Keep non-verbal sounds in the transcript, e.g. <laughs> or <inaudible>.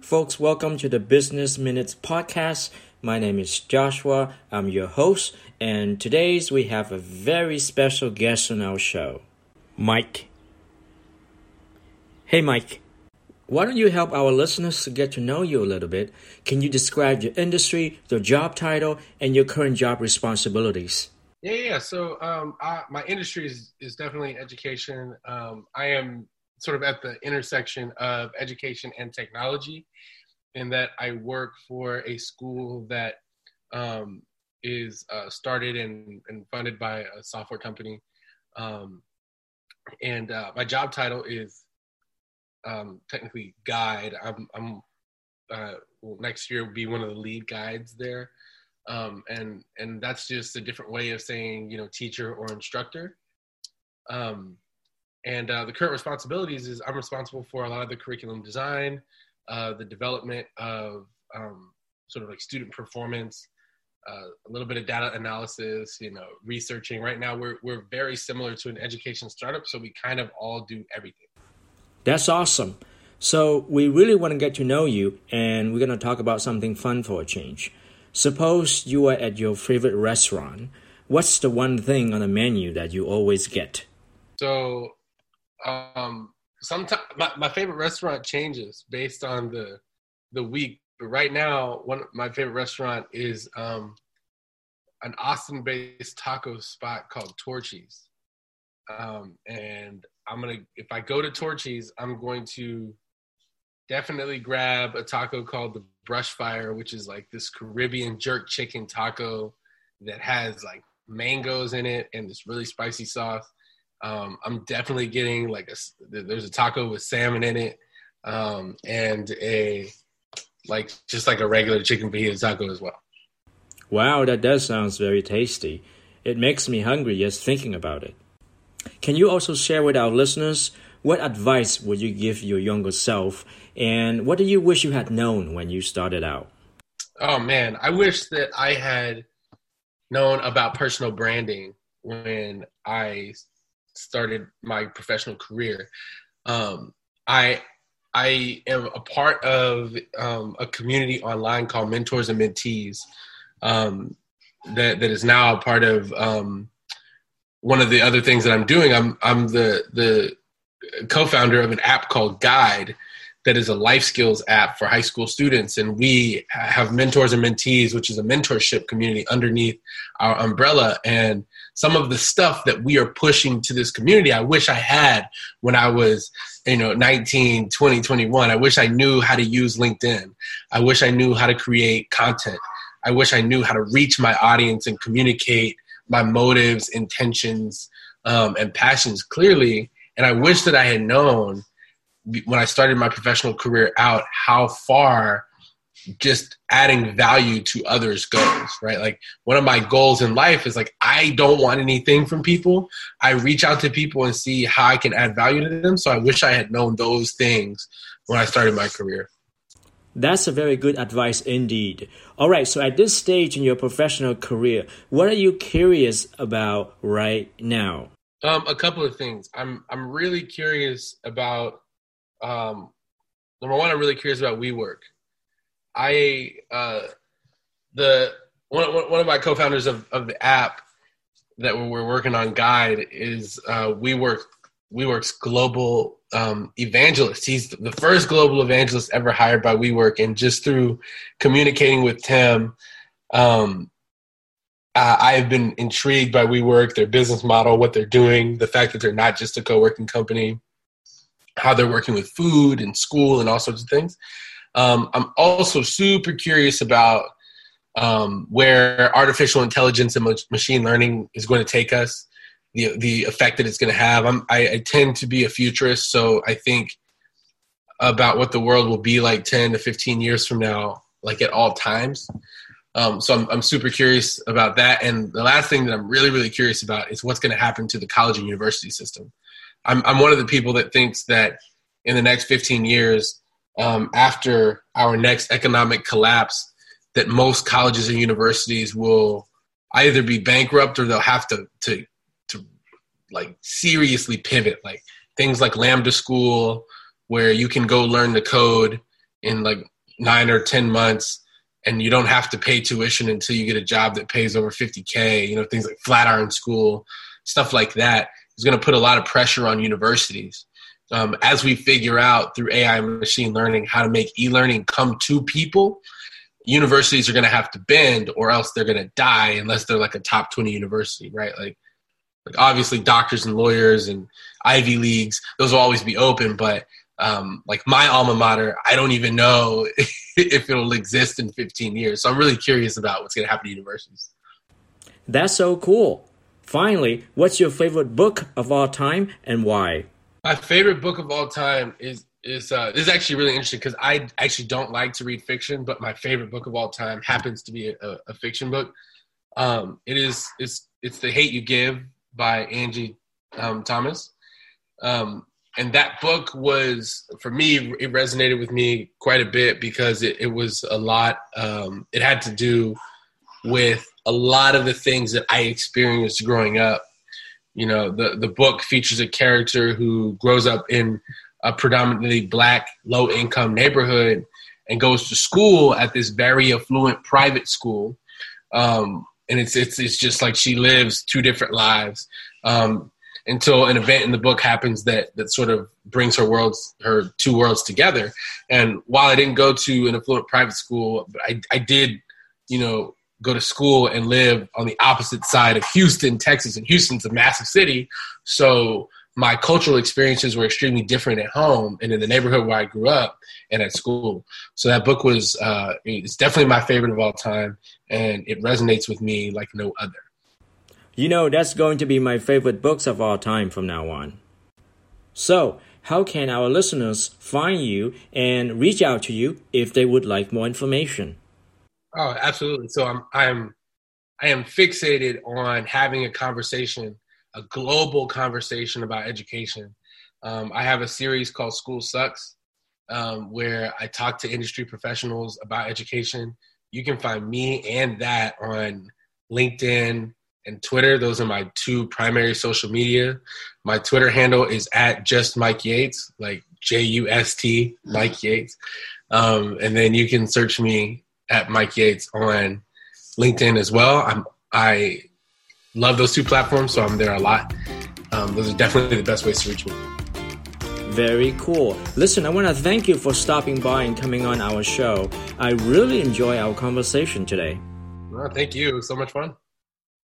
Folks, welcome to the Business Minutes podcast. My name is Joshua. I'm your host, and today's we have a very special guest on our show, Mike. Hey, Mike. Why don't you help our listeners to get to know you a little bit? Can you describe your industry, your job title, and your current job responsibilities? Yeah, yeah. So um, I, my industry is, is definitely education. Um, I am sort of at the intersection of education and technology, in that I work for a school that um, is uh, started and, and, funded by a software company. Um, and uh, my job title is um, technically guide. I'm, I'm uh, well, next year will be one of the lead guides there. Um, and and that's just a different way of saying you know teacher or instructor. Um, and uh, the current responsibilities is I'm responsible for a lot of the curriculum design, uh, the development of um, sort of like student performance, uh, a little bit of data analysis, you know, researching. Right now, we're we're very similar to an education startup, so we kind of all do everything. That's awesome. So we really want to get to know you, and we're going to talk about something fun for a change. Suppose you are at your favorite restaurant. What's the one thing on the menu that you always get? So um, sometimes my, my favorite restaurant changes based on the the week. But right now, one of my favorite restaurant is um, an Austin-based taco spot called Torchy's. Um, and I'm gonna if I go to Torchy's, I'm going to definitely grab a taco called the Brush Fire, which is like this Caribbean jerk chicken taco that has like mangoes in it and this really spicy sauce. Um, I'm definitely getting like a there's a taco with salmon in it, um, and a like just like a regular chicken fajita taco as well. Wow, that does sounds very tasty. It makes me hungry just thinking about it. Can you also share with our listeners what advice would you give your younger self, and what do you wish you had known when you started out? Oh man, I wish that I had known about personal branding when I started my professional career. Um, I I am a part of um, a community online called Mentors and Mentees um, that that is now a part of um, one of the other things that I'm doing. I'm I'm the the co-founder of an app called Guide that is a life skills app for high school students. And we have mentors and mentees which is a mentorship community underneath our umbrella. And some of the stuff that we are pushing to this community i wish i had when i was you know 19 20 21 i wish i knew how to use linkedin. I wish i knew how to create content. I wish i knew how to reach my audience and communicate my motives intentions um, and passions clearly. And i wish that i had known when i started my professional career out how far just adding value to others goes, right? Like one of my goals in life is like I don't want anything from people. I reach out to people and see how I can add value to them. So I wish I had known those things when I started my career. That's a very good advice indeed. All right, so at this stage in your professional career, what are you curious about right now? Um, a couple of things. I'm I'm really curious about um, number one. I'm really curious about WeWork. I uh, the one one of my co-founders of of the app that we're working on guide is uh, WeWork WeWork's global um, evangelist. He's the first global evangelist ever hired by WeWork, and just through communicating with Tim, um, uh, I have been intrigued by WeWork, their business model, what they're doing, the fact that they're not just a co-working company, how they're working with food and school and all sorts of things. Um, I'm also super curious about um, where artificial intelligence and machine learning is going to take us, the the effect that it's going to have. I'm, I, I tend to be a futurist, so I think about what the world will be like 10 to 15 years from now, like at all times. Um, so I'm, I'm super curious about that. And the last thing that I'm really, really curious about is what's going to happen to the college and university system. I'm, I'm one of the people that thinks that in the next 15 years, um, after our next economic collapse that most colleges and universities will either be bankrupt or they'll have to to to like seriously pivot like things like lambda school where you can go learn the code in like nine or 10 months and you don't have to pay tuition until you get a job that pays over 50K, you know, things like Flatiron School, stuff like that is going to put a lot of pressure on universities. Um, as we figure out through AI and machine learning how to make e learning come to people, universities are going to have to bend or else they're going to die unless they're like a top 20 university, right? Like, like obviously doctors and lawyers and Ivy Leagues, those will always be open, but um, like my alma mater, I don't even know <laughs> if it'll exist in 15 years. So I'm really curious about what's going to happen to universities. That's so cool. Finally, what's your favorite book of all time and why? My favorite book of all time is is uh, this is actually really interesting because I actually don't like to read fiction, but my favorite book of all time happens to be a, a fiction book. Um, it is it's it's The Hate You Give by Angie um, Thomas. Um, and that book was for me it resonated with me quite a bit because it, it was a lot um, it had to do with a lot of the things that i experienced growing up. You know the, the book features a character who grows up in a predominantly black low income neighborhood and goes to school at this very affluent private school. Um, and it's, it's it's just like she lives two different lives. Um, until an event in the book happens that that sort of brings her worlds her two worlds together. And while i didn't go to an affluent private school i, I did you know go to school and live on the opposite side of houston texas and houston's a massive city so my cultural experiences were extremely different at home and in the neighborhood where i grew up and at school so that book was uh, it's definitely my favorite of all time and it resonates with me like no other you know, that's going to be my favorite books of all time from now on. So, how can our listeners find you and reach out to you if they would like more information? Oh, absolutely. So I'm I'm I am fixated on having a conversation, a global conversation about education. Um, I have a series called School Sucks, um, where I talk to industry professionals about education. You can find me and that on LinkedIn, and Twitter. Those are my two primary social media. My Twitter handle is at just Mike Yates, like J U S T Mike Yates. Um, and then you can search me at Mike Yates on LinkedIn as well. I'm I love those two platforms, so I'm there a lot. Um, those are definitely the best ways to reach me. Very cool. Listen, I want to thank you for stopping by and coming on our show. I really enjoy our conversation today. Well, thank you. So much fun.